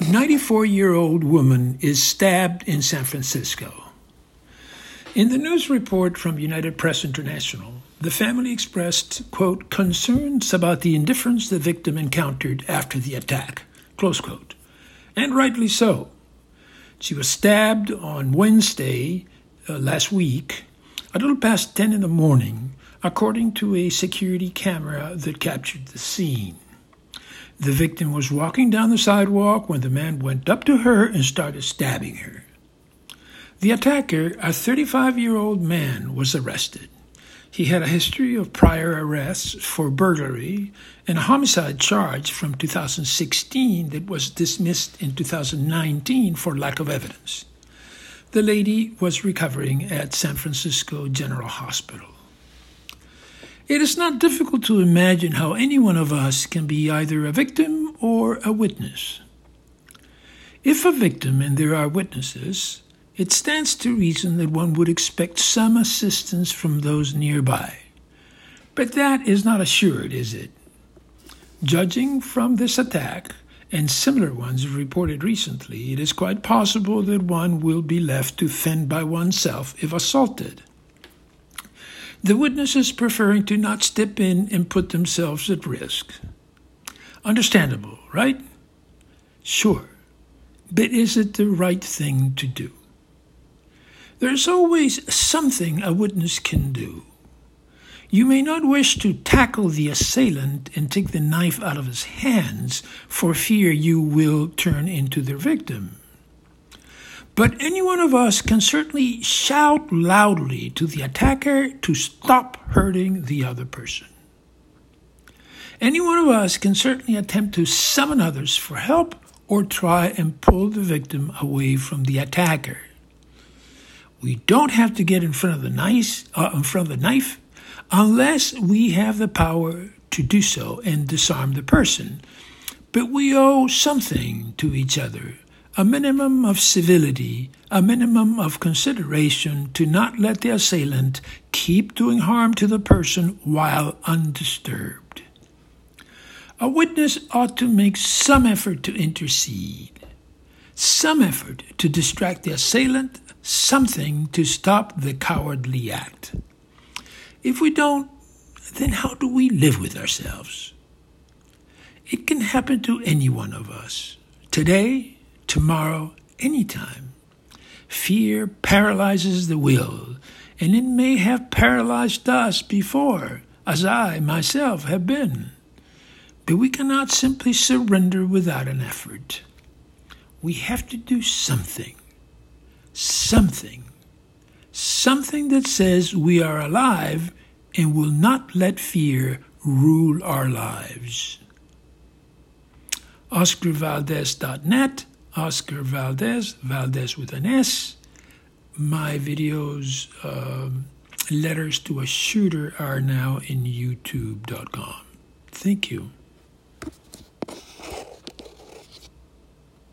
94 year old woman is stabbed in San Francisco. In the news report from United Press International, the family expressed, quote, concerns about the indifference the victim encountered after the attack, close quote. And rightly so. She was stabbed on Wednesday uh, last week, a little past 10 in the morning, according to a security camera that captured the scene. The victim was walking down the sidewalk when the man went up to her and started stabbing her. The attacker, a 35 year old man, was arrested. He had a history of prior arrests for burglary and a homicide charge from 2016 that was dismissed in 2019 for lack of evidence. The lady was recovering at San Francisco General Hospital. It is not difficult to imagine how any one of us can be either a victim or a witness. If a victim and there are witnesses, it stands to reason that one would expect some assistance from those nearby. But that is not assured, is it? Judging from this attack and similar ones reported recently, it is quite possible that one will be left to fend by oneself if assaulted the witnesses preferring to not step in and put themselves at risk. Understandable, right? Sure. But is it the right thing to do? There's always something a witness can do. You may not wish to tackle the assailant and take the knife out of his hands for fear you will turn into their victim. But any one of us can certainly shout loudly to the attacker to stop hurting the other person. Any one of us can certainly attempt to summon others for help or try and pull the victim away from the attacker. We don't have to get in front of the knife, uh, in front of the knife unless we have the power to do so and disarm the person. But we owe something to each other a minimum of civility, a minimum of consideration to not let the assailant keep doing harm to the person while undisturbed. A witness ought to make some effort to intercede, some effort to distract the assailant, something to stop the cowardly act. If we don't, then how do we live with ourselves? It can happen to any one of us. Today, tomorrow, anytime. Fear paralyzes the will, and it may have paralyzed us before, as I myself have been. But we cannot simply surrender without an effort. We have to do something. Something. Something that says we are alive and will not let fear rule our lives. OscarValdez.net Oscar Valdez, Valdez with an S. My videos, uh, Letters to a Shooter, are now in YouTube.com. Thank you.